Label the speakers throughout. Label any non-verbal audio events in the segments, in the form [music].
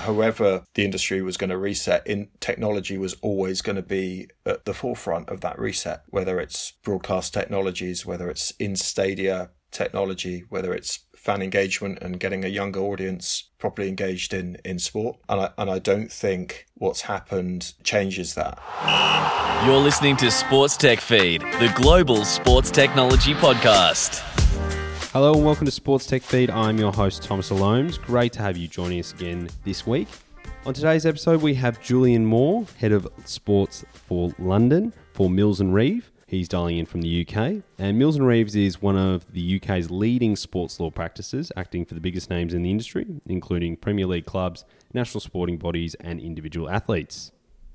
Speaker 1: however the industry was going to reset, in technology was always going to be at the forefront of that reset. Whether it's broadcast technologies, whether it's in stadia technology, whether it's fan engagement and getting a younger audience properly engaged in, in sport. And I, and I don't think what's happened changes that.
Speaker 2: You're listening to Sports Tech Feed, the global sports technology podcast.
Speaker 3: Hello and welcome to Sports Tech Feed. I'm your host, Thomas Alomes. Great to have you joining us again this week. On today's episode, we have Julian Moore, Head of Sports for London for Mills and Reeve. He's dialing in from the UK. And Mills and Reeves is one of the UK's leading sports law practices, acting for the biggest names in the industry, including Premier League clubs, national sporting bodies, and individual athletes.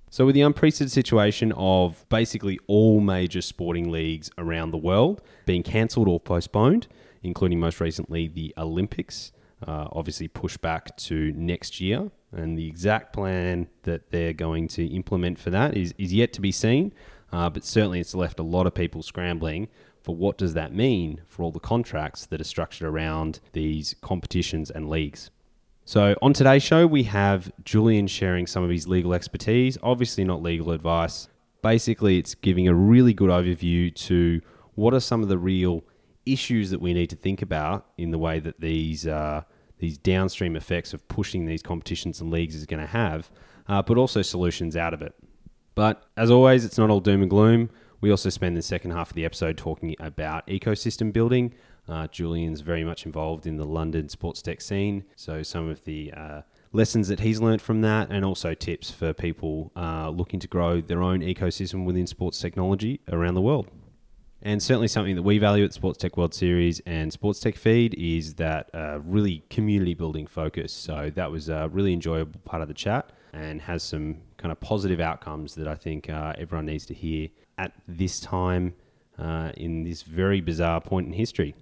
Speaker 3: So, with the unprecedented situation of basically all major sporting leagues around the world being cancelled or postponed, including most recently the Olympics, uh, obviously pushed back to next year, and the exact plan that they're going to implement for that is, is yet to be seen. Uh, but certainly, it's left a lot of people scrambling for what does that mean for all the contracts that are structured around these competitions and leagues. So, on today's show, we have Julian sharing some of his legal expertise, obviously, not legal advice. Basically, it's giving a really good overview to what are some of the real issues that we need to think about in the way that these, uh, these downstream effects of pushing these competitions and leagues is going to have, uh, but also solutions out of it. But as always, it's not all doom and gloom. We also spend the second half of the episode talking about ecosystem building. Uh, Julian's very much involved in the London sports tech scene, so some of the uh, lessons that he's learned from that, and also tips for people uh, looking to grow their own ecosystem within sports technology around the world. And certainly something that we value at Sports Tech World Series and Sports Tech Feed is that uh, really community building focus. So that was a really enjoyable part of the chat and has some kind of positive outcomes that I think uh, everyone needs to hear at this time uh, in this very bizarre point in history.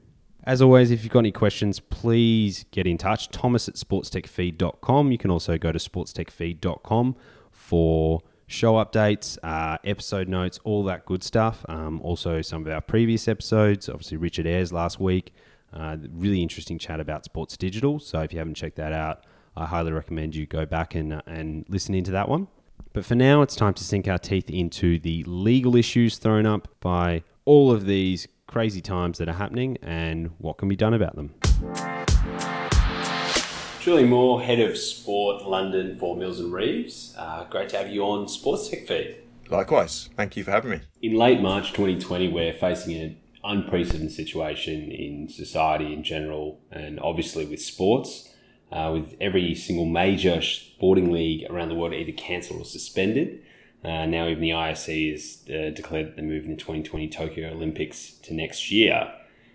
Speaker 3: As always, if you've got any questions, please get in touch. Thomas at sportstechfeed.com. You can also go to sportstechfeed.com for show updates, uh, episode notes, all that good stuff. Um, also, some of our previous episodes. Obviously, Richard Ayers last week. Uh, really interesting chat about sports digital. So, if you haven't checked that out, I highly recommend you go back and, uh, and listen into that one. But for now, it's time to sink our teeth into the legal issues thrown up by all of these crazy times that are happening and what can be done about them. Julian Moore, Head of Sport London for Mills and Reeves. Uh, great to have you on Sports Tech Feed.
Speaker 1: Likewise. Thank you for having me.
Speaker 3: In late March 2020, we're facing an unprecedented situation in society in general and obviously with sports uh, with every single major sporting league around the world either cancelled or suspended. Uh, now even the IOC has uh, declared that they're moving the 2020 Tokyo Olympics to next year.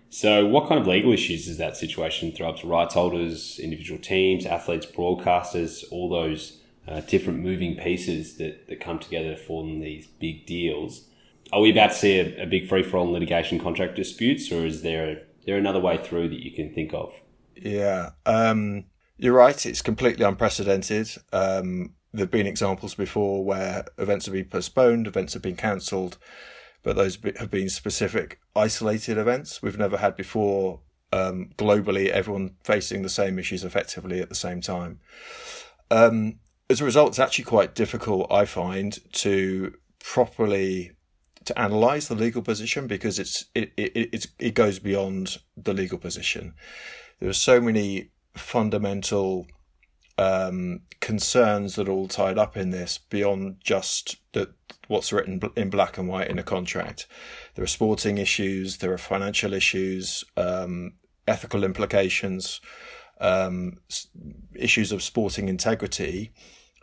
Speaker 3: So, what kind of legal issues does that situation throw up to rights holders, individual teams, athletes, broadcasters, all those uh, different moving pieces that, that come together to form these big deals? Are we about to see a, a big free for all litigation contract disputes, or is there, there another way through that you can think of?
Speaker 1: Yeah. Um, you're right. It's completely unprecedented. Um, there've been examples before where events have been postponed, events have been cancelled, but those have been specific, isolated events. We've never had before um, globally everyone facing the same issues effectively at the same time. Um, as a result, it's actually quite difficult, I find, to properly to analyze the legal position because it's it it it goes beyond the legal position. There are so many fundamental um, concerns that are all tied up in this beyond just the, what's written in black and white in a contract. There are sporting issues, there are financial issues, um, ethical implications, um, issues of sporting integrity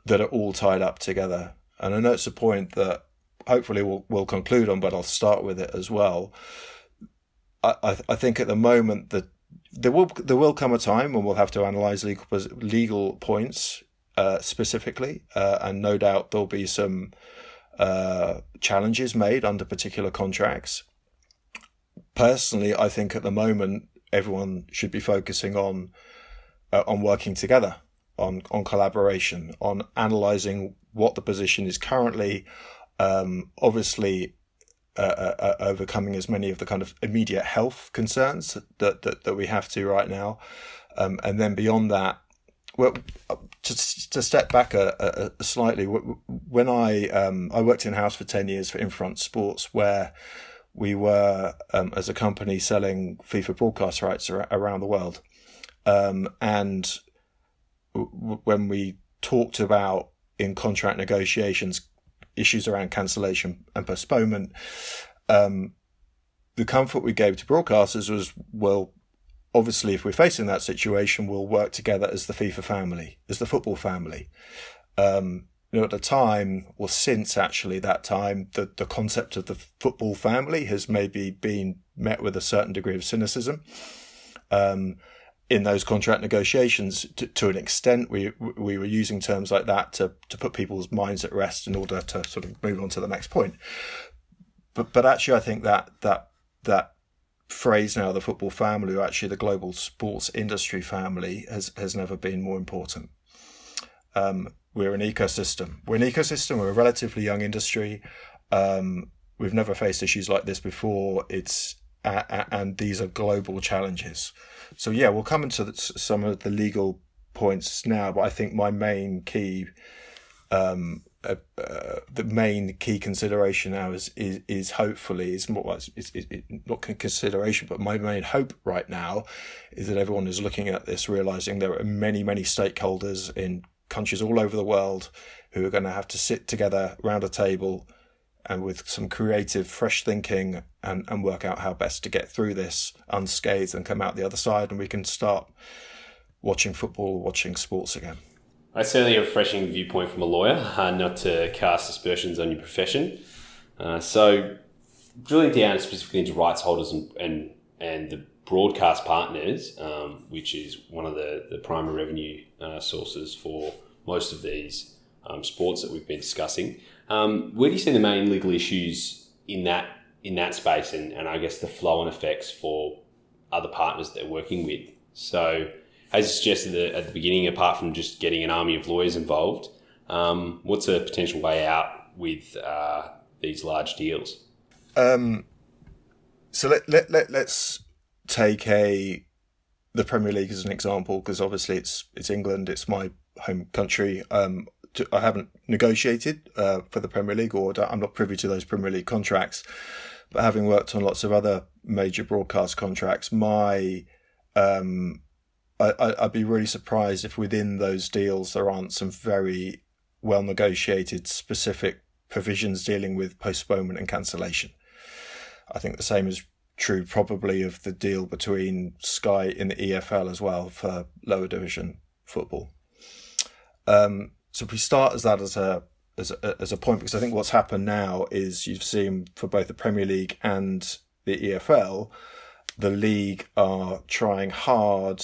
Speaker 1: that are all tied up together. And I know it's a point that hopefully we'll, we'll conclude on, but I'll start with it as well. I, I, think at the moment that there will there will come a time when we'll have to analyze legal legal points uh, specifically, uh, and no doubt there'll be some uh, challenges made under particular contracts. Personally, I think at the moment everyone should be focusing on uh, on working together, on on collaboration, on analyzing what the position is currently. Um, obviously, uh, uh, uh, overcoming as many of the kind of immediate health concerns that that, that we have to right now, um, and then beyond that, well, to, to step back a, a, a slightly, when I um, I worked in house for ten years for Infront Sports, where we were um, as a company selling FIFA broadcast rights around the world, um, and w- when we talked about in contract negotiations issues around cancellation and postponement, um, the comfort we gave to broadcasters was well obviously, if we're facing that situation, we'll work together as the FIFA family, as the football family. Um, you know, at the time, or since actually that time, the, the concept of the football family has maybe been met with a certain degree of cynicism. Um, in those contract negotiations, to, to, an extent, we we were using terms like that to to put people's minds at rest in order to sort of move on to the next point. But but actually, I think that that that phrase now, the football family, or actually the global sports industry family, has, has never been more important. Um, we're an ecosystem. We're an ecosystem. We're a relatively young industry. Um, we've never faced issues like this before. It's and these are global challenges. So yeah, we'll come into the, some of the legal points now, but I think my main key um, uh, the main key consideration now is is, is hopefully is more it's, it's, it's not consideration, but my main hope right now is that everyone is looking at this, realizing there are many many stakeholders in countries all over the world who are going to have to sit together around a table and with some creative, fresh thinking and, and work out how best to get through this unscathed and come out the other side and we can start watching football, watching sports again.
Speaker 3: That's certainly a refreshing viewpoint from a lawyer, uh, not to cast aspersions on your profession. Uh, so, drilling down specifically into rights holders and, and, and the broadcast partners, um, which is one of the, the primary revenue uh, sources for most of these um, sports that we've been discussing. Um, where do you see the main legal issues in that in that space, and, and I guess the flow and effects for other partners they're working with? So, as you suggested at the beginning, apart from just getting an army of lawyers involved, um, what's a potential way out with uh, these large deals?
Speaker 1: Um, so let, let, let, let's take a the Premier League as an example because obviously it's it's England, it's my home country. Um, I haven't negotiated uh, for the Premier League, or I'm not privy to those Premier League contracts. But having worked on lots of other major broadcast contracts, my um, I, would be really surprised if within those deals there aren't some very well negotiated specific provisions dealing with postponement and cancellation. I think the same is true probably of the deal between Sky in the EFL as well for lower division football. Um, so if we start as that as a as a, as a point, because I think what's happened now is you've seen for both the Premier League and the EFL, the league are trying hard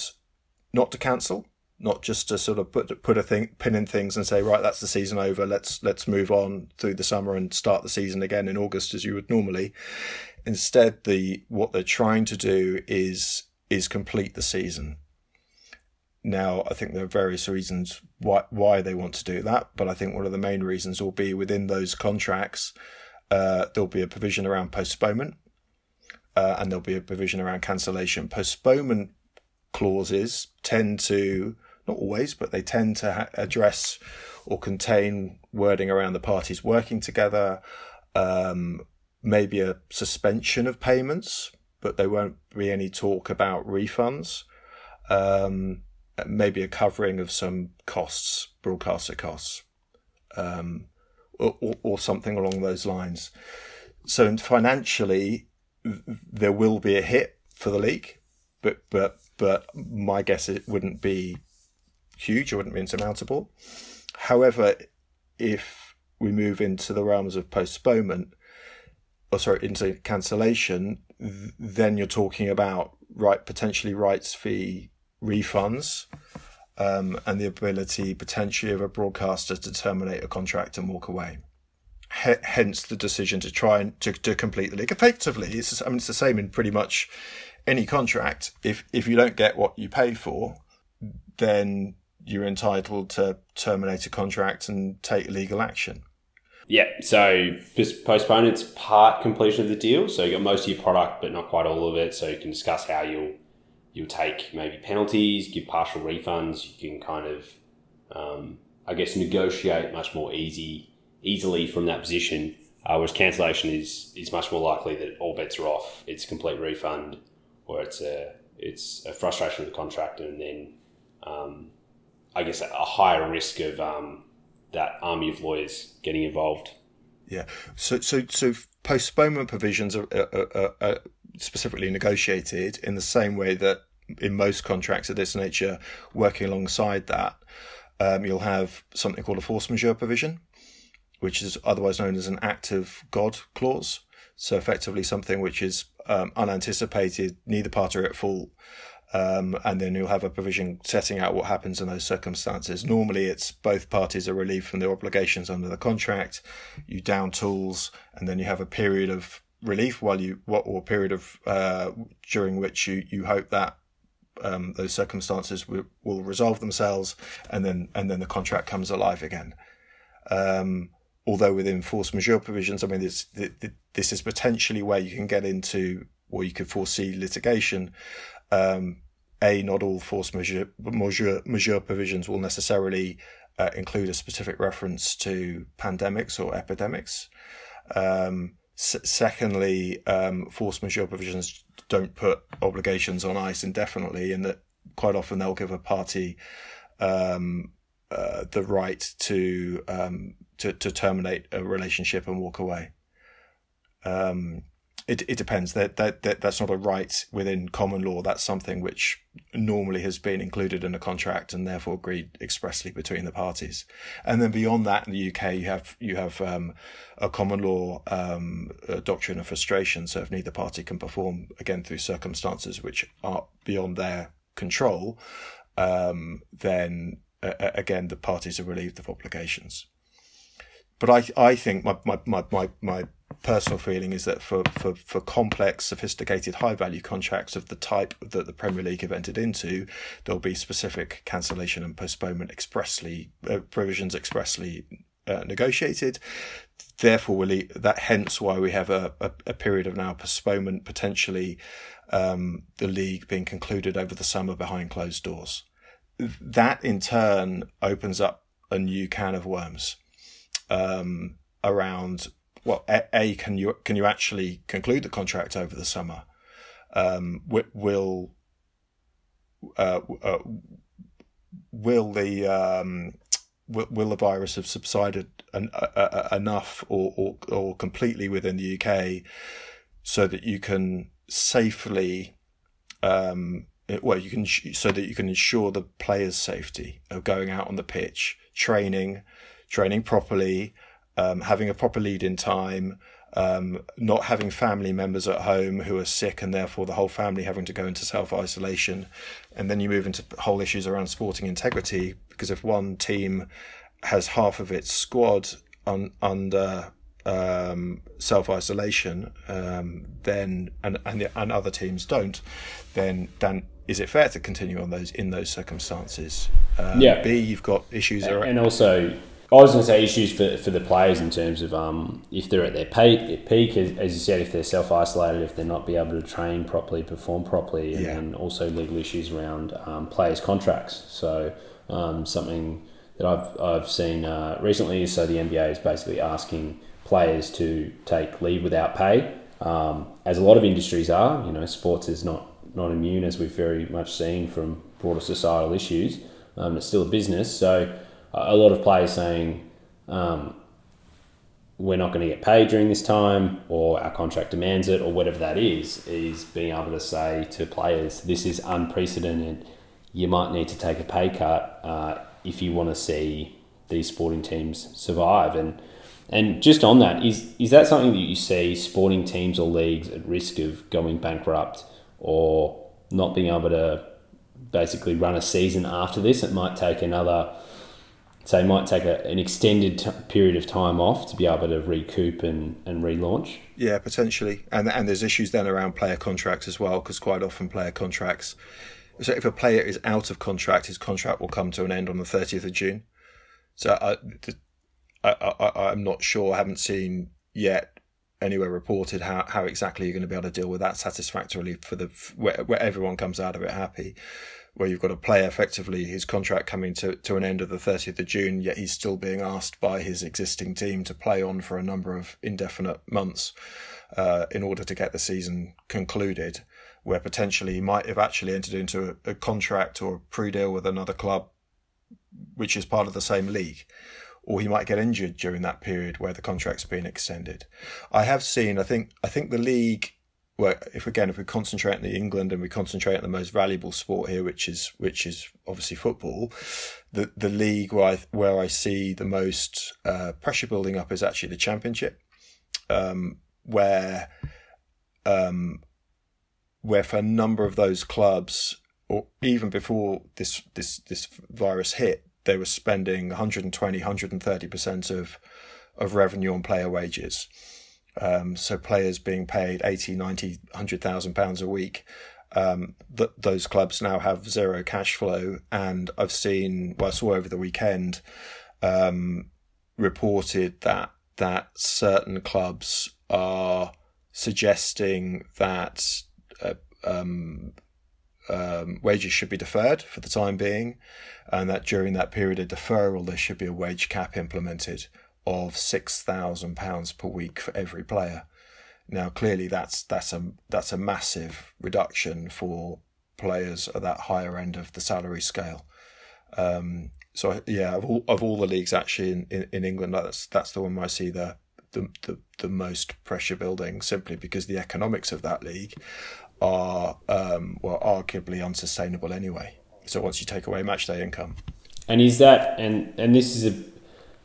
Speaker 1: not to cancel, not just to sort of put put a thing pin in things and say right that's the season over. Let's let's move on through the summer and start the season again in August as you would normally. Instead the what they're trying to do is is complete the season. Now I think there are various reasons why why they want to do that but I think one of the main reasons will be within those contracts uh, there'll be a provision around postponement uh, and there'll be a provision around cancellation. Postponement clauses tend to, not always, but they tend to ha- address or contain wording around the parties working together, um, maybe a suspension of payments, but there won't be any talk about refunds. Um, maybe a covering of some costs, broadcaster costs, um, or, or, something along those lines. So financially, there will be a hit for the league, but but but my guess it wouldn't be huge, it wouldn't be insurmountable. However, if we move into the realms of postponement, or sorry, into cancellation, then you're talking about right potentially rights fee refunds. Um, and the ability potentially of a broadcaster to terminate a contract and walk away. H- hence the decision to try and to, to complete the league. Effectively, it's, I mean, it's the same in pretty much any contract, if if you don't get what you pay for, then you're entitled to terminate a contract and take legal action.
Speaker 3: Yeah, so postponement's part completion of the deal. So you got most of your product, but not quite all of it. So you can discuss how you'll you'll take maybe penalties, give partial refunds. You can kind of, um, I guess, negotiate much more easy, easily from that position. Uh, whereas cancellation is is much more likely that all bets are off. It's a complete refund, or it's a it's a frustration of the contract, and then um, I guess a higher risk of um, that army of lawyers getting involved.
Speaker 1: Yeah. So so so postponement provisions are, are, are, are specifically negotiated in the same way that in most contracts of this nature, working alongside that, um, you'll have something called a force majeure provision, which is otherwise known as an act of God clause. So effectively something which is um, unanticipated, neither party are at fault, um, and then you'll have a provision setting out what happens in those circumstances. Normally, it's both parties are relieved from their obligations under the contract. You down tools, and then you have a period of relief while you what or period of uh, during which you you hope that um, those circumstances will, will, resolve themselves, and then and then the contract comes alive again. Um, although within force majeure provisions, I mean this this is potentially where you can get into or you could foresee litigation. Um, a, not all force majeure, majeure, majeure provisions will necessarily uh, include a specific reference to pandemics or epidemics. Um, s- secondly, um, force majeure provisions don't put obligations on ice indefinitely, and that quite often they'll give a party um, uh, the right to, um, to to terminate a relationship and walk away. Um, it, it depends. That, that that that's not a right within common law. That's something which normally has been included in a contract and therefore agreed expressly between the parties. And then beyond that, in the UK, you have you have um, a common law um, a doctrine of frustration. So if neither party can perform again through circumstances which are beyond their control, um, then uh, again the parties are relieved of obligations. But I I think my my my my, my personal feeling is that for, for, for complex, sophisticated, high value contracts of the type that the Premier League have entered into, there'll be specific cancellation and postponement expressly uh, provisions expressly uh, negotiated. Therefore, we that hence why we have a, a, a period of now postponement, potentially um, the league being concluded over the summer behind closed doors. That in turn opens up a new can of worms um, around well, a, a, can you can you actually conclude the contract over the summer? Um, will uh, uh, will the um, will, will, the virus have subsided an, uh, uh, enough or, or or completely within the UK so that you can safely um, well you can so that you can ensure the players' safety of going out on the pitch, training, training properly um, having a proper lead in time, um, not having family members at home who are sick and therefore the whole family having to go into self isolation. And then you move into whole issues around sporting integrity because if one team has half of its squad on, under um, self isolation, um, then and, and and other teams don't, then then is it fair to continue on those in those circumstances? Um,
Speaker 3: yeah.
Speaker 1: B, you've got issues,
Speaker 3: and, and also I was going to say issues for, for the players in terms of um, if they're at their peak, peak as, as you said, if they're self isolated, if they're not be able to train properly, perform properly, and yeah. then also legal issues around um, players' contracts. So um, something that I've I've seen uh, recently is so the NBA is basically asking players to take leave without pay, um, as a lot of industries are. You know, sports is not not immune as we've very much seen from broader societal issues. Um, it's still a business, so a lot of players saying um, we're not going to get paid during this time or our contract demands it or whatever that is is being able to say to players this is unprecedented. You might need to take a pay cut uh, if you want to see these sporting teams survive. And and just on that is is that something that you see sporting teams or leagues at risk of going bankrupt or not being able to basically run a season after this? It might take another so it might take a, an extended t- period of time off to be able to recoup and, and relaunch.
Speaker 1: Yeah, potentially. And and there's issues then around player contracts as well, because quite often player contracts. So if a player is out of contract, his contract will come to an end on the 30th of June. So I, I, I, I'm not sure. I haven't seen yet anywhere reported how, how exactly you're going to be able to deal with that satisfactorily for the where, where everyone comes out of it happy. Where you've got a player effectively his contract coming to, to an end of the 30th of June, yet he's still being asked by his existing team to play on for a number of indefinite months uh, in order to get the season concluded. Where potentially he might have actually entered into a, a contract or a pre deal with another club, which is part of the same league or he might get injured during that period where the contract's been extended. I have seen, I think, I think the league. Well, if again, if we concentrate on the England and we concentrate on the most valuable sport here, which is which is obviously football, the the league where I where I see the most uh, pressure building up is actually the Championship, um, where um, where for a number of those clubs, or even before this this this virus hit, they were spending 120, 130% of, of revenue on player wages. Um, so players being paid 80, 90, 100,000 pounds a week. Um, th- those clubs now have zero cash flow. And I've seen, well, I saw over the weekend, um, reported that, that certain clubs are suggesting that, uh, um, um, wages should be deferred for the time being, and that during that period of deferral, there should be a wage cap implemented of six thousand pounds per week for every player. Now, clearly, that's that's a that's a massive reduction for players at that higher end of the salary scale. Um, so, yeah, of all, of all the leagues actually in, in, in England, that's that's the one where I see the the, the, the most pressure building simply because the economics of that league are um, well arguably unsustainable anyway. So once you take away match day income,
Speaker 3: and is that and and this is a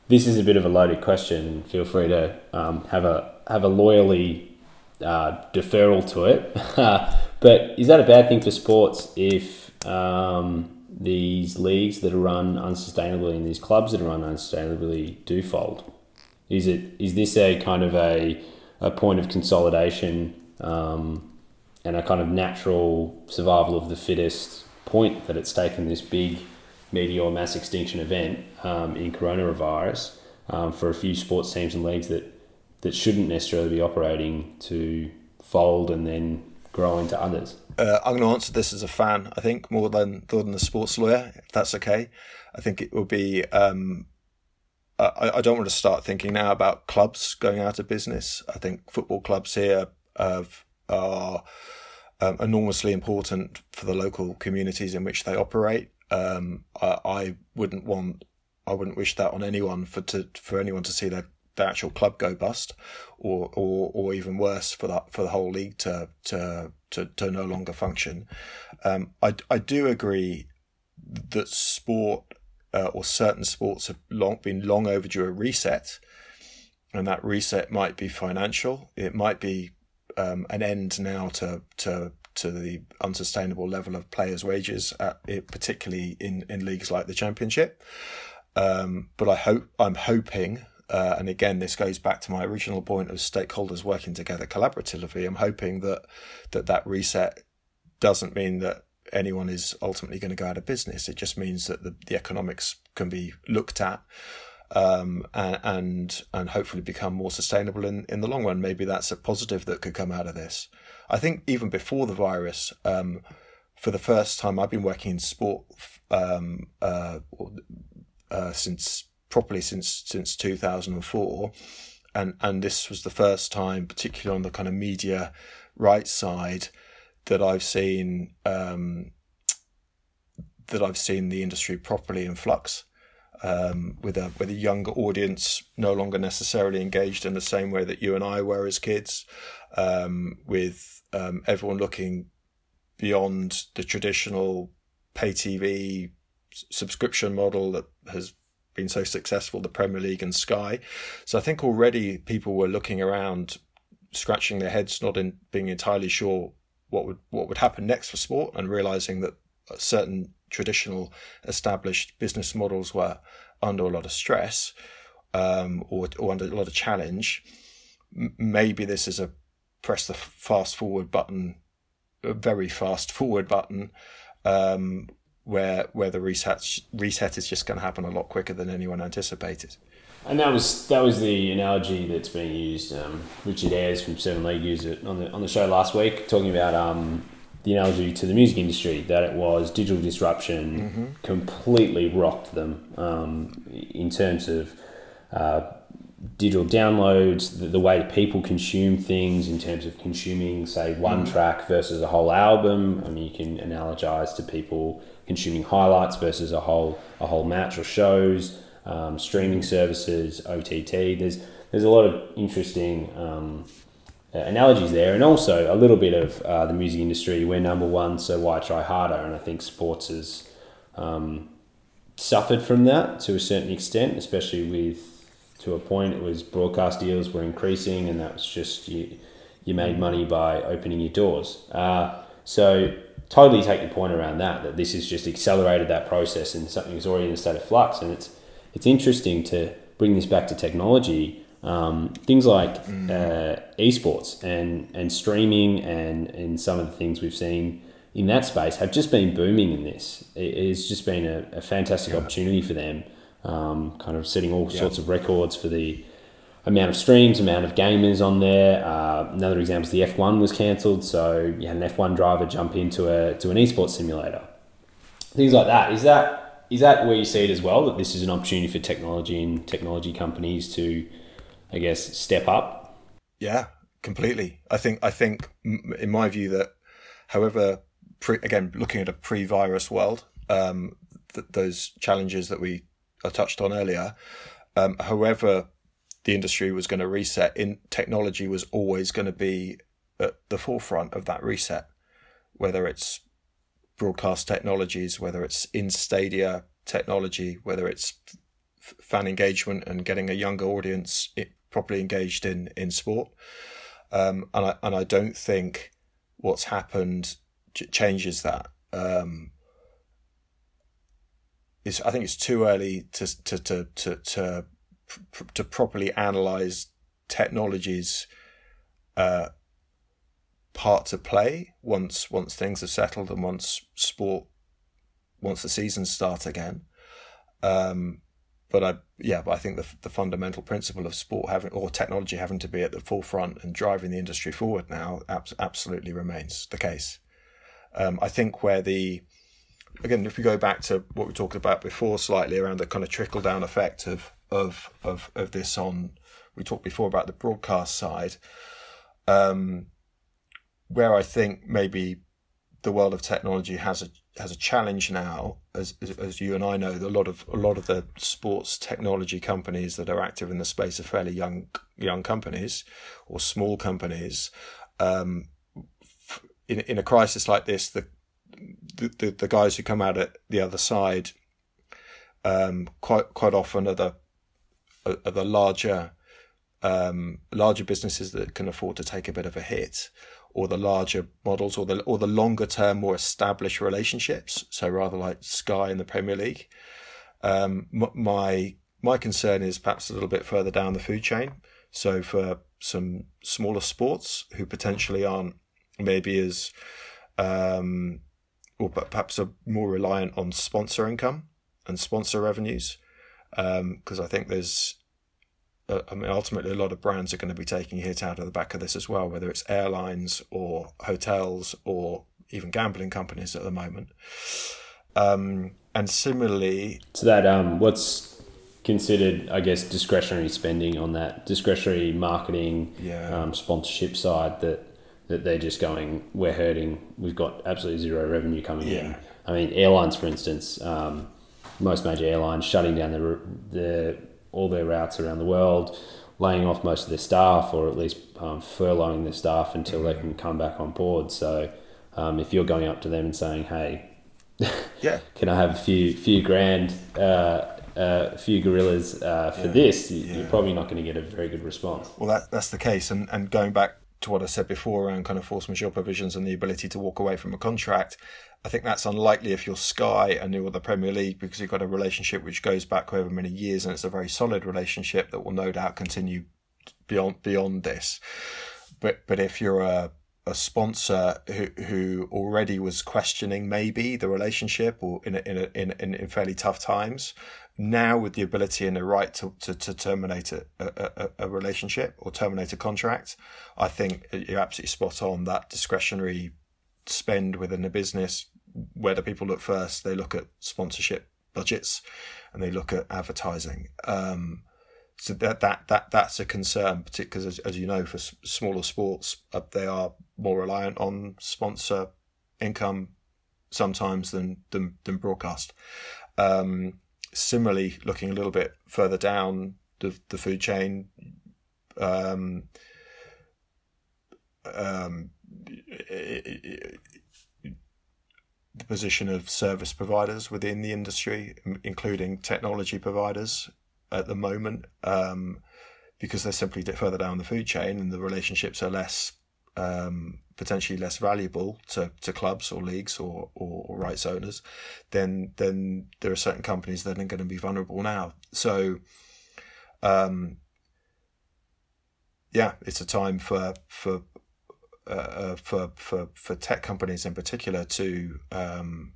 Speaker 3: this is a bit of a loaded question. Feel free to um, have a have a loyally uh, deferral to it. [laughs] but is that a bad thing for sports if um, these leagues that are run unsustainably and these clubs that are run unsustainably do fold? Is it is this a kind of a a point of consolidation um, and a kind of natural survival of the fittest point that it's taken this big meteor mass extinction event um, in coronavirus um, for a few sports teams and leagues that, that shouldn't necessarily be operating to fold and then grow into others?
Speaker 1: Uh, I'm going to answer this as a fan, I think, more than, than a sports lawyer, if that's okay. I think it will be. Um, I, I, don't want to start thinking now about clubs going out of business. I think football clubs here have, are um, enormously important for the local communities in which they operate. Um, I, I, wouldn't want, I wouldn't wish that on anyone for to for anyone to see their, their actual club go bust, or or or even worse for that for the whole league to to to, to no longer function. Um, I I do agree that sport uh, or certain sports have long been long overdue a reset, and that reset might be financial. It might be um, an end now to to to the unsustainable level of players' wages, at particularly in, in leagues like the Championship. Um, but I hope I'm hoping, uh, and again, this goes back to my original point of stakeholders working together collaboratively. I'm hoping that that that reset doesn't mean that anyone is ultimately going to go out of business. It just means that the, the economics can be looked at um, and, and, and hopefully become more sustainable in, in the long run. Maybe that's a positive that could come out of this. I think even before the virus, um, for the first time, I've been working in sport um, uh, uh, since properly since since 2004, and and this was the first time, particularly on the kind of media right side, that I've seen um, that I've seen the industry properly in flux um, with a with a younger audience, no longer necessarily engaged in the same way that you and I were as kids, um, with um, everyone looking beyond the traditional pay TV subscription model that has been so successful, the Premier League and Sky. So I think already people were looking around, scratching their heads, not in being entirely sure what would what would happen next for sport, and realizing that certain traditional established business models were under a lot of stress um, or, or under a lot of challenge, maybe this is a press the fast forward button, a very fast forward button, um, where where the reset reset is just going to happen a lot quicker than anyone anticipated.
Speaker 3: And that was that was the analogy that's being used. Um, Richard Ayers from Seven League used it on the on the show last week, talking about um, the analogy to the music industry that it was digital disruption mm-hmm. completely rocked them um, in terms of uh, digital downloads, the, the, way people consume things in terms of consuming, say, one mm. track versus a whole album. I mean, you can analogize to people consuming highlights versus a whole a whole match or shows, um, streaming services, OTT. There's there's a lot of interesting um, analogies there, and also a little bit of uh, the music industry. We're number one, so why try harder? And I think sports has um, suffered from that to a certain extent, especially with to a point. It was broadcast deals were increasing, and that was just you. You made money by opening your doors. Uh, so totally take your point around that. That this has just accelerated that process, and something is already in a state of flux. And it's it's interesting to bring this back to technology. Um, things like mm. uh, esports and and streaming and and some of the things we've seen in that space have just been booming in this. It, has just been a, a fantastic yeah. opportunity for them um, kind of setting all yeah. sorts of records for the amount of streams, amount of gamers on there. Uh, another example is the F1 was cancelled, so you had an F1 driver jump into a to an esports simulator. Things like that. Is that is that where you see it as well? That this is an opportunity for technology and technology companies to, I guess, step up.
Speaker 1: Yeah, completely. I think I think in my view that, however, pre, again looking at a pre-virus world, um, th- those challenges that we I touched on earlier. Um, however, the industry was going to reset, in technology was always going to be at the forefront of that reset, whether it's broadcast technologies, whether it's in stadia technology, whether it's fan engagement and getting a younger audience properly engaged in in sport. Um, and I and I don't think what's happened changes that. Um, it's, I think it's too early to to to to to, to properly analyze technologies uh, part to play once once things have settled and once sport once the seasons start again. Um, but I yeah, but I think the the fundamental principle of sport having or technology having to be at the forefront and driving the industry forward now ab- absolutely remains the case. Um, I think where the again, if we go back to what we talked about before, slightly around the kind of trickle down effect of of of of this on, we talked before about the broadcast side, um, where I think maybe the world of technology has a has a challenge now, as, as, you and I know, a lot of a lot of the sports technology companies that are active in the space are fairly young young companies or small companies. Um, in in a crisis like this, the the, the, the guys who come out at the other side um, quite quite often are the are the larger um, larger businesses that can afford to take a bit of a hit, or the larger models, or the or the longer term, more established relationships. So rather like Sky in the Premier League. Um, my my concern is perhaps a little bit further down the food chain. So for some smaller sports who potentially aren't maybe as um, or perhaps are more reliant on sponsor income and sponsor revenues. Because um, I think there's, uh, I mean, ultimately, a lot of brands are going to be taking a hit out of the back of this as well, whether it's airlines or hotels or even gambling companies at the moment. Um, and similarly,
Speaker 3: to that, um, what's considered, I guess, discretionary spending on that discretionary marketing,
Speaker 1: yeah.
Speaker 3: um, sponsorship side that that they're just going, we're hurting, we've got absolutely zero revenue coming yeah. in. I mean, airlines, for instance, um, most major airlines shutting down their, their, all their routes around the world, laying off most of their staff, or at least um, furloughing their staff until mm-hmm. they can come back on board. So, um, if you're going up to them and saying, "Hey, [laughs]
Speaker 1: yeah,
Speaker 3: can I have a few few grand, uh, uh, a few gorillas uh, for yeah. this?" You, are probably not going to get a very good response.
Speaker 1: Well, that that's the case, and and going back to what I said before around kind of force majeure provisions and the ability to walk away from a contract. I think that's unlikely if you're Sky and you're the Premier League because you've got a relationship which goes back over many years and it's a very solid relationship that will no doubt continue beyond beyond this. But but if you're a, a sponsor who who already was questioning maybe the relationship or in a, in, a, in in fairly tough times now with the ability and the right to, to, to terminate a, a, a, relationship or terminate a contract i think you're absolutely spot on. That discretionary spend within a business where do people look first? They look at sponsorship budgets and they look at advertising. Um, so that that that that's a concern, particularly as, as you know, for smaller sports, uh, they are more reliant on sponsor income sometimes than than, than broadcast. Um, similarly, looking a little bit further down the the food chain, um, um, the position of service providers within the industry, including technology providers, at the moment um, because they're simply further down the food chain and the relationships are less um, potentially less valuable to, to clubs or leagues or, or, or, rights owners, then then there are certain companies that are going to be vulnerable now. So, um, yeah, it's a time for for uh, uh for for for tech companies in particular to um,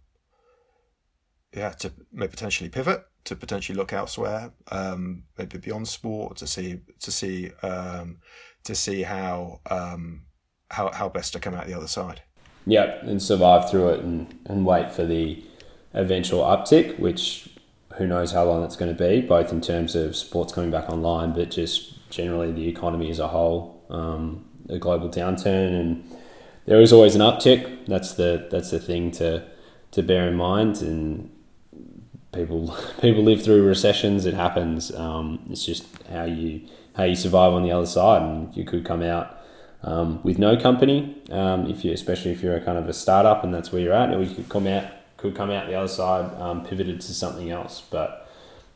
Speaker 1: yeah to potentially pivot to potentially look elsewhere, um, maybe beyond sport, to see to see um, to see how um, how how best to come out the other side.
Speaker 3: Yeah, and survive through it and, and wait for the eventual uptick, which who knows how long it's going to be, both in terms of sports coming back online, but just generally the economy as a whole, um, a global downturn, and there is always an uptick. That's the that's the thing to to bear in mind, and people [laughs] people live through recessions. It happens. Um, it's just how you how you survive on the other side, and you could come out um, with no company um, if you, especially if you're a kind of a startup and that's where you're at, you could come out could come out the other side um, pivoted to something else. But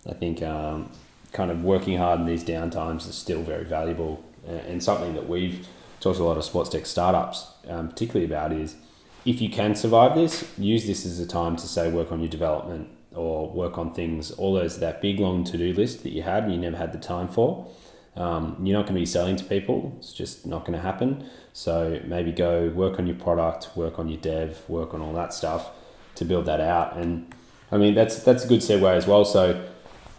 Speaker 3: I think um, kind of working hard in these downtimes is still very valuable and, and something that we've talked to a lot of sports tech startups, um, particularly about is if you can survive this, use this as a time to say work on your development or work on things, all those that big long to do list that you had and you never had the time for. Um, you're not going to be selling to people. It's just not going to happen. So maybe go work on your product, work on your dev, work on all that stuff to build that out. And I mean that's that's a good segue as well. So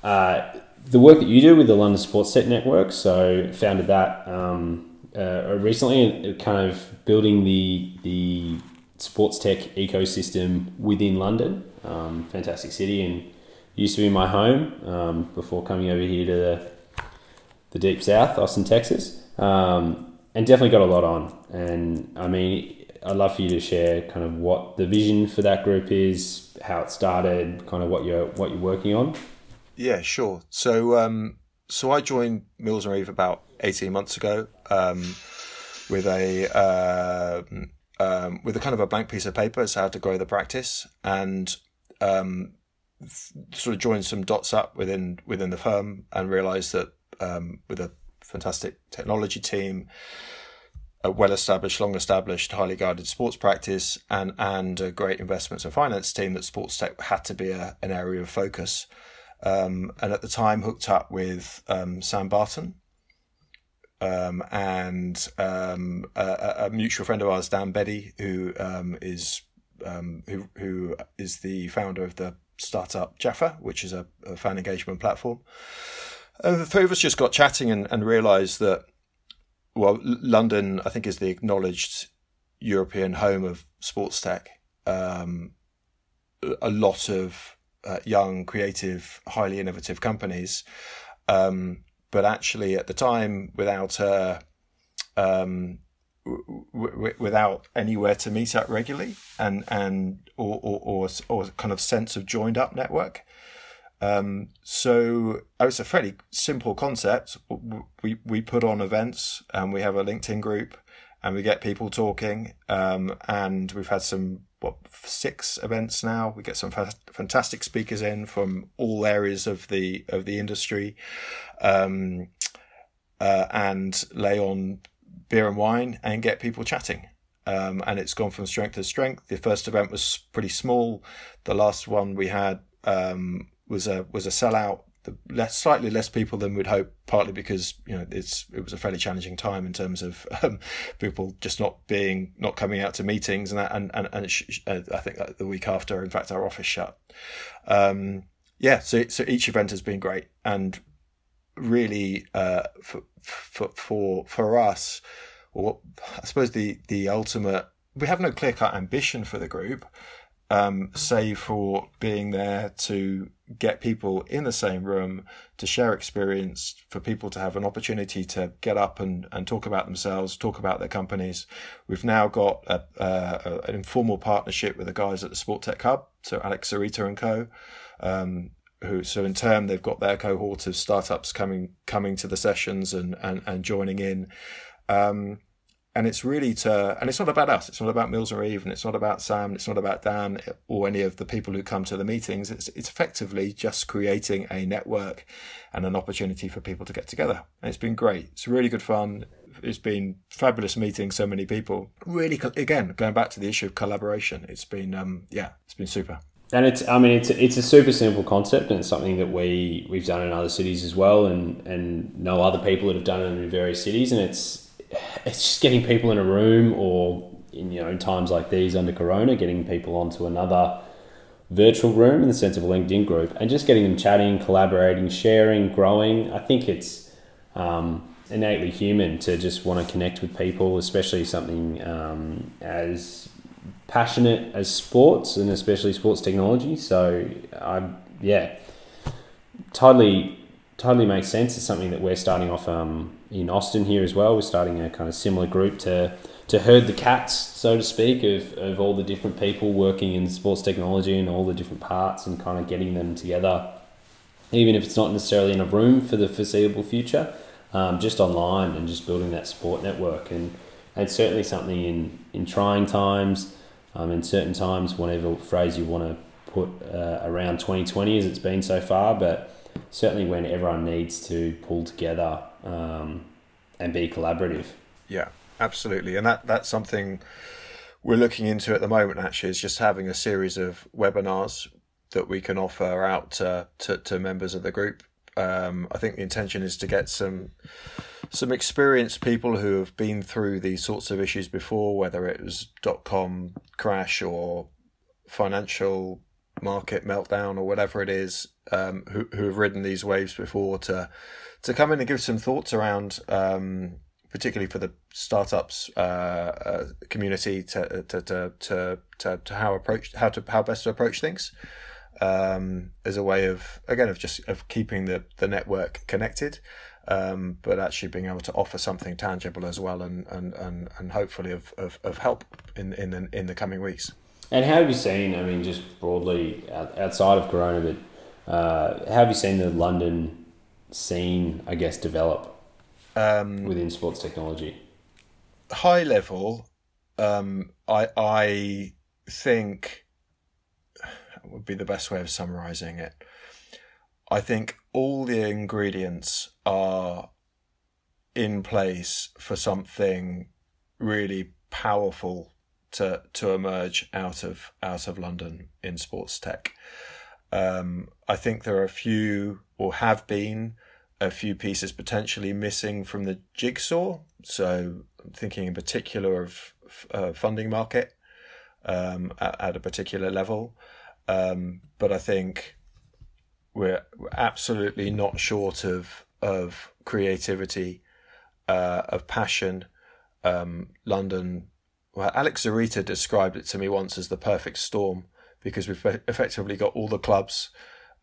Speaker 3: uh, the work that you do with the London Sports Tech Network, so founded that um, uh, recently, kind of building the the sports tech ecosystem within London. Um, fantastic city and used to be my home um, before coming over here to the, the deep south, Austin, Texas. Um, and definitely got a lot on. And I mean, I'd love for you to share kind of what the vision for that group is, how it started, kind of what you're what you're working on.
Speaker 1: Yeah, sure. So, um, so I joined Mills and Reeve about eighteen months ago um, with a uh, um, with a kind of a blank piece of paper as how to grow the practice and um, sort of joined some dots up within within the firm and realized that um, with a fantastic technology team a well established long established highly guided sports practice and and a great investments and finance team that sports tech had to be a, an area of focus um, and at the time hooked up with um, Sam Barton um, and um, a, a, mutual friend of ours, Dan Beddy, who um, is who who is the founder of the startup Jaffa, which is a, a fan engagement platform. Uh, the three of us just got chatting and, and realised that well, London, I think, is the acknowledged European home of sports tech. Um, a lot of uh, young, creative, highly innovative companies. Um, but actually at the time without uh, um, w- w- without anywhere to meet up regularly and and or or, or, or kind of sense of joined up network. Um, so oh, it's a fairly simple concept. We we put on events and we have a LinkedIn group and we get people talking. Um, and we've had some what six events now. We get some fa- fantastic speakers in from all areas of the of the industry, um, uh, and lay on beer and wine and get people chatting. Um, and it's gone from strength to strength. The first event was pretty small. The last one we had um, was a was a sellout. the less, slightly less people than we'd hope, partly because you know it's it was a fairly challenging time in terms of [laughs] um, people just not being not coming out to meetings and that, and and, and sh- uh, I think the week after, in fact, our office shut. Um, yeah, so so each event has been great and really uh, for for for for us, I suppose the the ultimate. We have no clear cut ambition for the group, um, save for being there to get people in the same room to share experience, for people to have an opportunity to get up and, and talk about themselves, talk about their companies. We've now got a, a, an informal partnership with the guys at the Sport Tech Hub, so Alex Sarita and co. Um, who so in turn they've got their cohort of startups coming coming to the sessions and and, and joining in um, and it's really to and it's not about us it's not about mills or reeve and it's not about sam it's not about dan or any of the people who come to the meetings. It's it's effectively just creating a network and an opportunity for people to get together. And it's been great. It's really good fun. It's been fabulous meeting so many people. Really again going back to the issue of collaboration it's been um, yeah it's been super.
Speaker 3: And it's I mean it's it's a super simple concept and it's something that we we've done in other cities as well and and know other people that have done it in various cities and it's it's just getting people in a room or in you know times like these under corona getting people onto another virtual room in the sense of a linkedin group and just getting them chatting collaborating sharing growing i think it's um, innately human to just want to connect with people especially something um, as passionate as sports and especially sports technology. So I yeah, totally totally makes sense. It's something that we're starting off um, in Austin here as well. We're starting a kind of similar group to to herd the cats, so to speak, of, of all the different people working in sports technology and all the different parts and kind of getting them together, even if it's not necessarily in a room for the foreseeable future, um, just online and just building that support network. And, and certainly something in, in trying times, um, in certain times, whatever phrase you want to put uh, around 2020 as it's been so far, but certainly when everyone needs to pull together um, and be collaborative.
Speaker 1: Yeah, absolutely, and that that's something we're looking into at the moment. Actually, is just having a series of webinars that we can offer out to to, to members of the group. Um, I think the intention is to get some some experienced people who have been through these sorts of issues before, whether it was dot com crash or financial market meltdown or whatever it is, um, who who have ridden these waves before to to come in and give some thoughts around, um, particularly for the startups uh, uh, community to to, to to to to how approach how to how best to approach things. Um, as a way of again of just of keeping the the network connected um, but actually being able to offer something tangible as well, and and, and, and hopefully of, of, of help in in the, in the coming weeks.
Speaker 3: And how have you seen? I mean, just broadly outside of Corona, but uh, how have you seen the London scene? I guess develop um, within sports technology.
Speaker 1: High level, um, I I think would be the best way of summarizing it. I think all the ingredients are in place for something really powerful to to emerge out of out of London in sports tech. Um, I think there are a few or have been a few pieces potentially missing from the jigsaw. So I'm thinking in particular of uh, funding market um, at, at, a particular level. Um, but I think we're, we're absolutely not short of of creativity, uh, of passion. Um, London. Well, Alex Zarita described it to me once as the perfect storm because we've effectively got all the clubs.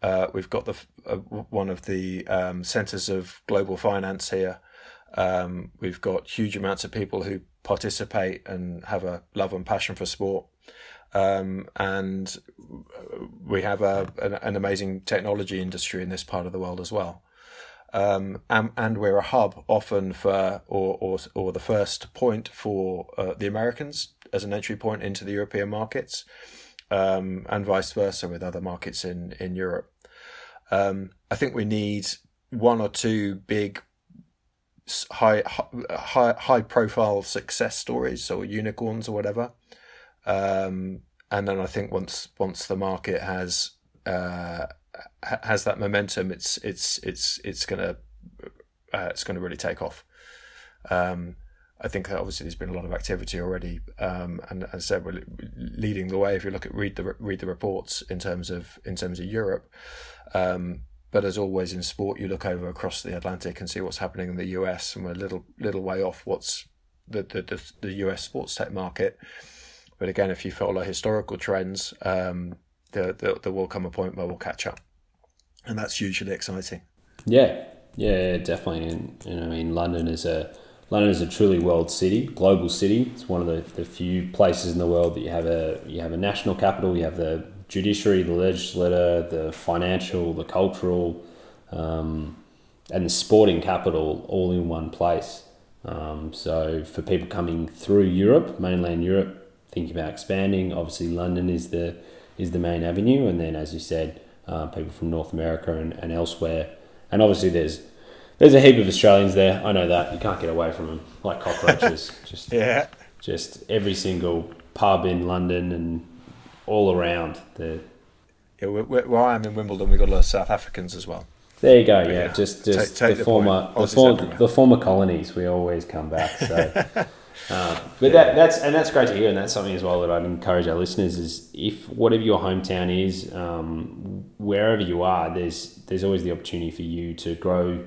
Speaker 1: Uh, we've got the uh, one of the um, centres of global finance here. Um, we've got huge amounts of people who participate and have a love and passion for sport. Um, and we have a, an, an, amazing technology industry in this part of the world as well. Um, and, and, we're a hub often for, or, or, or the first point for uh, the Americans as an entry point into the European markets, um, and vice versa with other markets in, in Europe. Um, I think we need one or two big high high high profile success stories or unicorns or whatever um, and then I think once once the market has uh, has that momentum, it's it's it's it's gonna uh, it's gonna really take off. Um, I think obviously there's been a lot of activity already, um, and as I said, we're leading the way. If you look at read the read the reports in terms of in terms of Europe, um, but as always in sport, you look over across the Atlantic and see what's happening in the US, and we're a little little way off what's the the, the, the US sports tech market. But again, if you follow historical trends, um, there, will come a point where we'll catch up, and that's hugely exciting.
Speaker 3: Yeah, yeah, definitely. And, and I mean, London is a London is a truly world city, global city. It's one of the, the few places in the world that you have a you have a national capital, you have the judiciary, the legislature, the financial, the cultural, um, and the sporting capital all in one place. Um, so for people coming through Europe, mainland Europe, thinking about expanding, obviously London is the is the main avenue, and then as you said, uh, people from North America and, and elsewhere, and obviously there's there's a heap of Australians there. I know that you can't get away from them like cockroaches. [laughs] just
Speaker 1: yeah,
Speaker 3: just every single pub in London and all around the.
Speaker 1: Yeah, where I am in Wimbledon, we've got a lot of South Africans as well.
Speaker 3: There you go. Yeah, yeah. just just take, take the, the, former the, the, former colonies. We always come back. So, [laughs] uh, but that that's and that's great to hear, and that's something as well that I'd encourage our listeners is if whatever your hometown is, um, wherever you are, there's there's always the opportunity for you to grow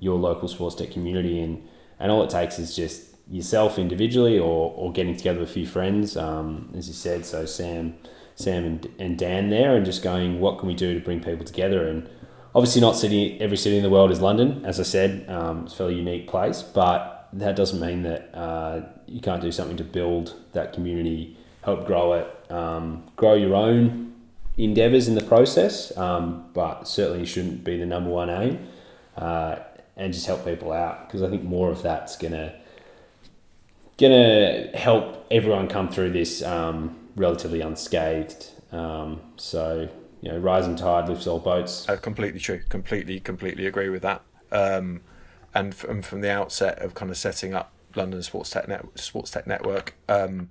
Speaker 3: your local sports tech community, and and all it takes is just yourself individually or, or getting together with a few friends, um, as you said. So Sam, Sam and, and Dan there, and just going, what can we do to bring people together? And obviously, not city every city in the world is London. As I said, um, it's a fairly unique place, but that doesn't mean that uh, you can't do something to build that community, help grow it, um, grow your own endeavors in the process. Um, but certainly shouldn't be the number one aim. Uh, and just help people out because I think more of that's gonna gonna help everyone come through this um, relatively unscathed. Um, so you know, rising tide lifts all boats.
Speaker 1: Uh, completely true. Completely, completely agree with that. Um, and from, from the outset of kind of setting up London Sports Tech Net, Sports Tech Network, um,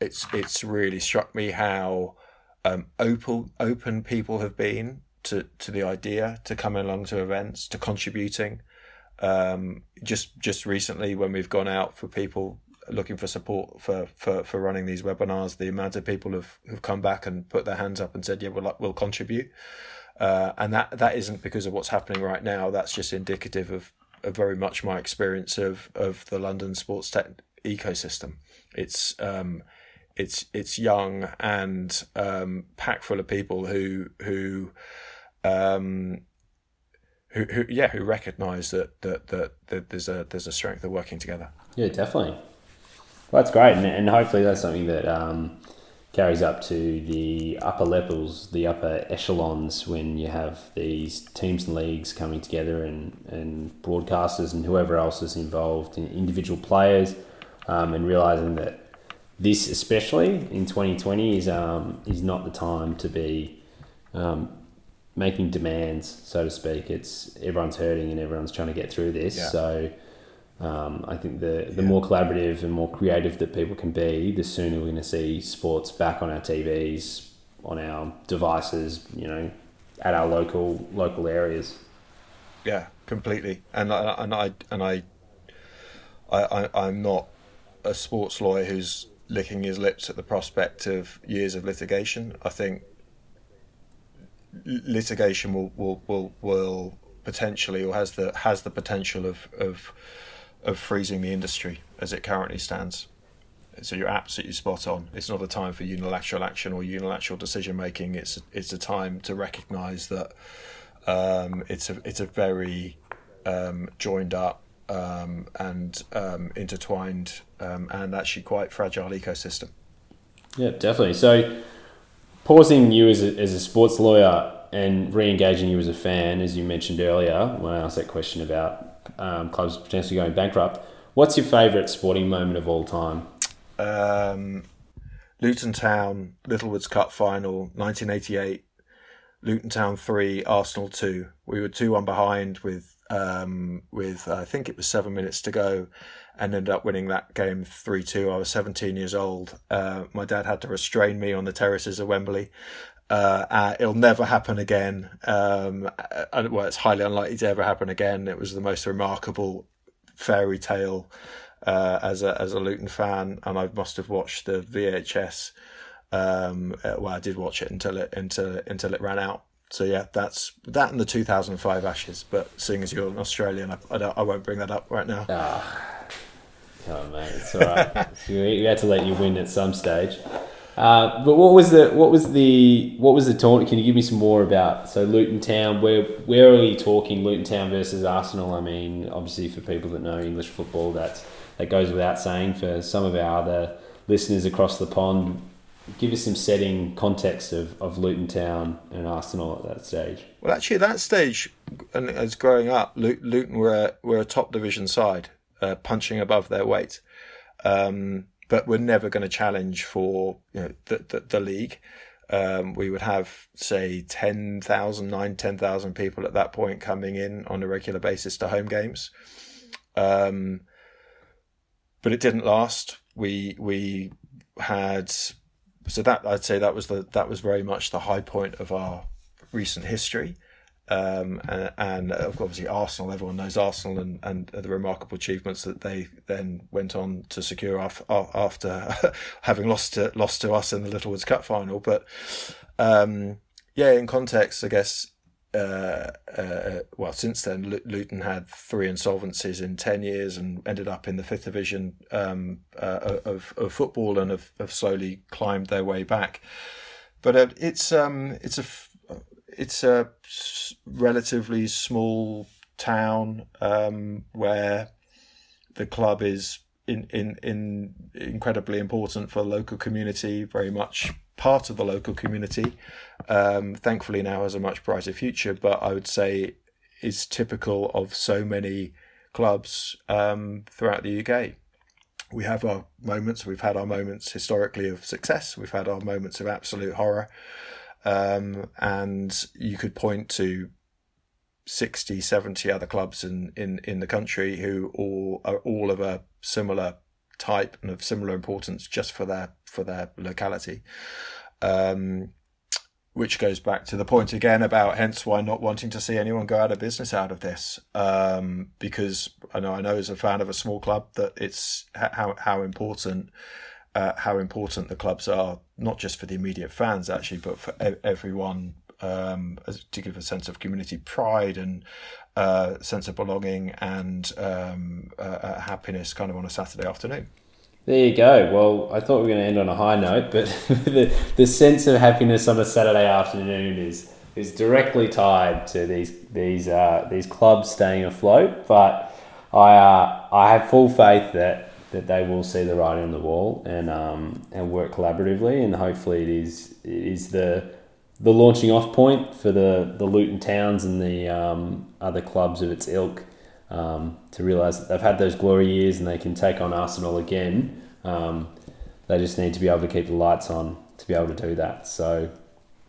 Speaker 1: it's it's really struck me how um, open open people have been to to the idea to coming along to events, to contributing. Um, just just recently, when we've gone out for people looking for support for, for, for running these webinars, the amount of people have who've come back and put their hands up and said, "Yeah, we'll we'll contribute," uh, and that that isn't because of what's happening right now. That's just indicative of, of very much my experience of of the London sports tech ecosystem. It's um, it's it's young and um, packed full of people who who um, who, who yeah who recognise that, that that that there's a there's a strength of working together.
Speaker 3: Yeah, definitely. Well, that's great, and, and hopefully that's something that um, carries up to the upper levels, the upper echelons, when you have these teams and leagues coming together, and and broadcasters and whoever else is involved, and individual players, um, and realizing that this, especially in 2020, is um, is not the time to be um, making demands, so to speak. It's everyone's hurting and everyone's trying to get through this. Yeah. So um, I think the the yeah. more collaborative and more creative that people can be, the sooner we're going to see sports back on our TVs, on our devices. You know, at our local local areas.
Speaker 1: Yeah, completely. And I, and I and I, I, I I'm not a sports lawyer who's licking his lips at the prospect of years of litigation. I think litigation will, will, will, will potentially or has the has the potential of, of of freezing the industry as it currently stands. So you're absolutely spot on. It's not a time for unilateral action or unilateral decision making. It's it's a time to recognise that um, it's a it's a very um, joined up um, and um, intertwined um, and actually quite fragile ecosystem.
Speaker 3: Yeah, definitely. So pausing you as a, as a sports lawyer and re-engaging you as a fan, as you mentioned earlier when I asked that question about um, clubs potentially going bankrupt, what's your favourite sporting moment of all time?
Speaker 1: Um, Luton Town, Littlewoods Cup final, 1988. Luton Town three, Arsenal two. We were two one behind with um, with I think it was seven minutes to go, and ended up winning that game 3 2. I was 17 years old. Uh, my dad had to restrain me on the terraces of Wembley. Uh, uh, it'll never happen again. Um, uh, well, it's highly unlikely to ever happen again. It was the most remarkable fairy tale uh, as a as a Luton fan, and I must have watched the VHS. Um, uh, well, I did watch it until it until until it ran out. So yeah, that's that and the 2005 Ashes. But seeing as you're an Australian, I, I, I won't bring that up right now.
Speaker 3: Oh. mate, it's all right. [laughs] we had to let you win at some stage. Uh, but what was the what was the what was the tournament? Can you give me some more about so Luton Town? Where where are we talking? Luton Town versus Arsenal. I mean, obviously for people that know English football, that's that goes without saying. For some of our other listeners across the pond, give us some setting context of, of Luton Town and Arsenal at that stage.
Speaker 1: Well, actually, at that stage, and as growing up, Luton were a, were a top division side, uh, punching above their weight. Um, but we're never going to challenge for you know the the, the league. Um, we would have say 10,000, 9, 10,000 people at that point coming in on a regular basis to home games. Um, but it didn't last. We we had so that I'd say that was the that was very much the high point of our recent history. Um, and, and, obviously Arsenal, everyone knows Arsenal and, and the remarkable achievements that they then went on to secure after, after [laughs] having lost to, lost to us in the Littlewoods Cup final. But um, yeah, in context, I guess, uh, uh, well, since then, Luton had three insolvencies in 10 years and ended up in the fifth division um, uh, of, of football and have, have slowly climbed their way back. But uh, it's um, it's a it's a relatively small town um, where the club is in, in in incredibly important for the local community, very much part of the local community. Um, thankfully, now has a much brighter future, but I would say is typical of so many clubs um, throughout the UK. We have our moments. We've had our moments historically of success. We've had our moments of absolute horror. Um, and you could point to 60, 70 other clubs in, in, in the country who all are all of a similar type and of similar importance just for their for their locality. Um, which goes back to the point again about hence why not wanting to see anyone go out of business out of this. Um, because I know I know as a fan of a small club that it's how how important uh, how important the clubs are, not just for the immediate fans actually, but for e- everyone um, to give a sense of community pride and uh, sense of belonging and um, uh, uh, happiness kind of on a Saturday afternoon.
Speaker 3: There you go. Well, I thought we were going to end on a high note, but [laughs] the, the sense of happiness on a Saturday afternoon is is directly tied to these these uh, these clubs staying afloat. But I uh, I have full faith that that they will see the writing on the wall and um, and work collaboratively, and hopefully it is it is the the launching off point for the, the Luton Towns and the um, other clubs of its ilk um, to realise that they've had those glory years and they can take on Arsenal again. Um, they just need to be able to keep the lights on to be able to do that. So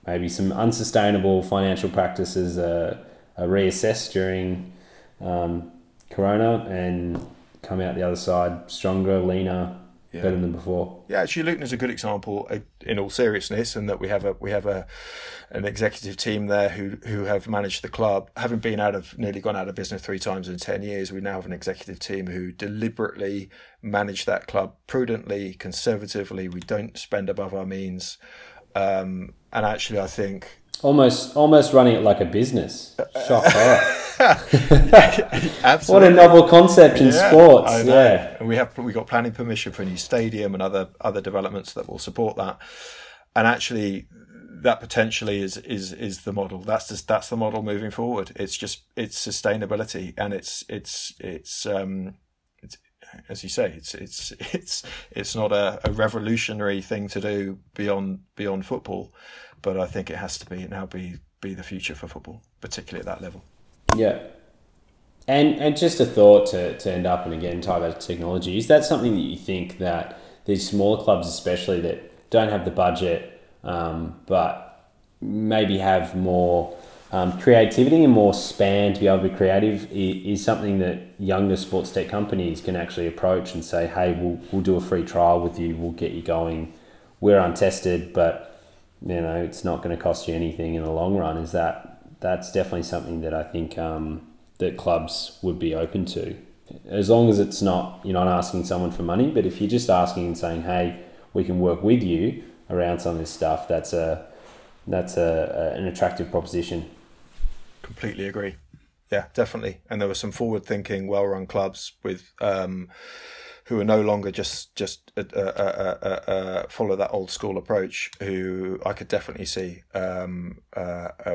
Speaker 3: maybe some unsustainable financial practices are, are reassessed during um, Corona and come out the other side stronger, leaner, yeah. better than before.
Speaker 1: Yeah, actually, Luton is a good example uh, in all seriousness, and that we have a we have a an executive team there who who have managed the club, having been out of nearly gone out of business three times in ten years. We now have an executive team who deliberately manage that club prudently, conservatively. We don't spend above our means, um, and actually, I think
Speaker 3: almost almost running it like a business. Shock Absolutely. [laughs] What a novel concept in yeah, sports. Yeah.
Speaker 1: And we have we got planning permission for a new stadium and other other developments that will support that. And actually that potentially is is is the model. That's just that's the model moving forward. It's just it's sustainability and it's it's it's um it's as you say, it's it's [laughs] it's it's not a, a revolutionary thing to do beyond beyond football but I think it has to be and now be be the future for football, particularly at that level.
Speaker 3: Yeah. And and just a thought to, to end up and again tie back to technology, is that something that you think that these smaller clubs especially that don't have the budget um, but maybe have more um, creativity and more span to be able to be creative is, is, something that younger sports tech companies can actually approach and say, hey, we'll, we'll do a free trial with you, we'll get you going. We're untested, but
Speaker 4: you know it's not going to cost you anything in the long run. Is that that's definitely something that I think um, that clubs would be open to, as long as it's not you're not asking someone for money. But if you're just asking and saying, "Hey, we can work with you around some of this stuff," that's a that's a, a an attractive proposition.
Speaker 1: Completely agree. Yeah, definitely. And there were some forward-thinking, well-run clubs with um, who are no longer just just uh, uh, uh, follow that old school approach. Who I could definitely see um,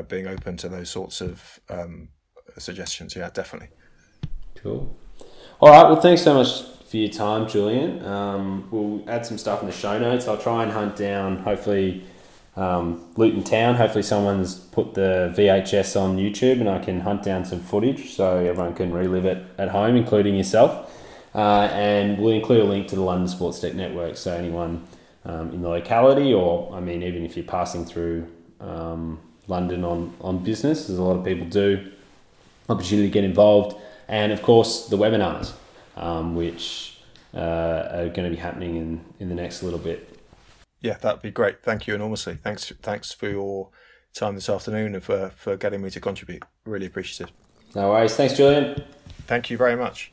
Speaker 1: being open to those sorts of um, suggestions. Yeah, definitely.
Speaker 4: Cool. All right. Well, thanks so much for your time, Julian. Um, we'll add some stuff in the show notes. I'll try and hunt down, hopefully, um, Luton Town. Hopefully, someone's put the VHS on YouTube and I can hunt down some footage so everyone can relive it at home, including yourself. Uh, and we'll include a link to the London Sports Tech Network so anyone um, in the locality, or I mean, even if you're passing through um, London on, on business, as a lot of people do, opportunity to get involved. And of course, the webinars, um, which uh, are going to be happening in, in the next little bit.
Speaker 1: Yeah, that'd be great. Thank you enormously. Thanks, thanks for your time this afternoon and for, for getting me to contribute. Really appreciative.
Speaker 4: No worries. Thanks, Julian.
Speaker 1: Thank you very much.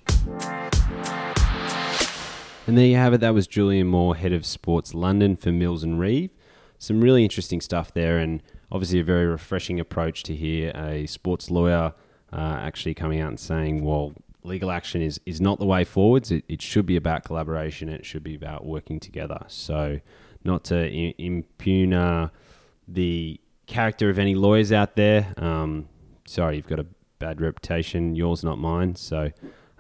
Speaker 3: And there you have it. That was Julian Moore, head of sports London for Mills and Reeve. Some really interesting stuff there, and obviously a very refreshing approach to hear a sports lawyer uh, actually coming out and saying, well, legal action is, is not the way forwards. It, it should be about collaboration. It should be about working together. So, not to impugn uh, the character of any lawyers out there. Um, sorry, you've got a bad reputation. Yours, not mine. So,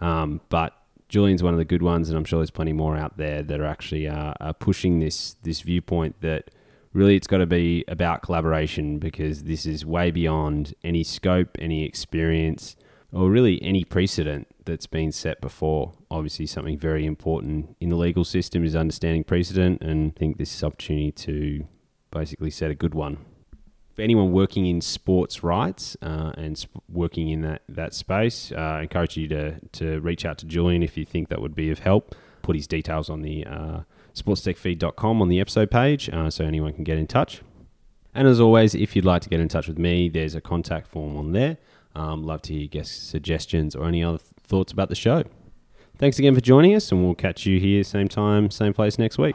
Speaker 3: um, but Julian's one of the good ones, and I'm sure there's plenty more out there that are actually uh, are pushing this this viewpoint that really it's got to be about collaboration because this is way beyond any scope, any experience, or really any precedent that's been set before. Obviously, something very important in the legal system is understanding precedent, and I think this is opportunity to basically set a good one for anyone working in sports rights uh, and sp- working in that, that space, uh, I encourage you to, to reach out to Julian if you think that would be of help. Put his details on the uh, sportstechfeed.com on the episode page uh, so anyone can get in touch. And as always, if you'd like to get in touch with me, there's a contact form on there. Um, love to hear guest suggestions or any other th- thoughts about the show. Thanks again for joining us, and we'll catch you here same time, same place next week.